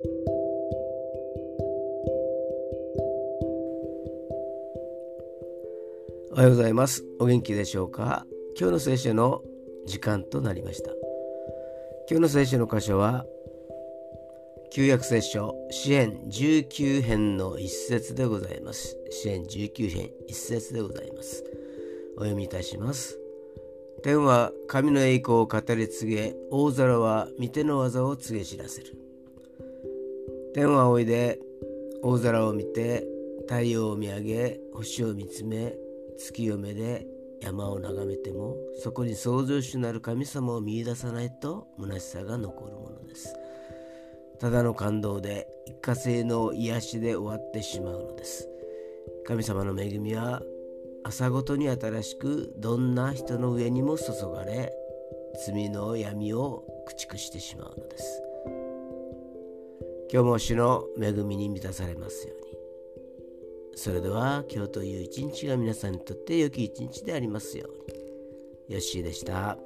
おはようございます。お元気でしょうか？今日の聖書の時間となりました。今日の聖書の箇所は旧約聖書支援19編の一節でございます。支援19編一節でございます。お読みいたします。天は神の栄光を語り継げ大空は御手の技を告げ知らせる。天はおいで大空を見て太陽を見上げ星を見つめ月を目で山を眺めてもそこに創造主なる神様を見いださないと虚しさが残るものです。ただの感動で一過性の癒しで終わってしまうのです。神様の恵みは朝ごとに新しくどんな人の上にも注がれ罪の闇を駆逐してしまうのです。今日も主の恵みに満たされますようにそれでは今日という一日が皆さんにとって良き一日でありますように。よッしーでした。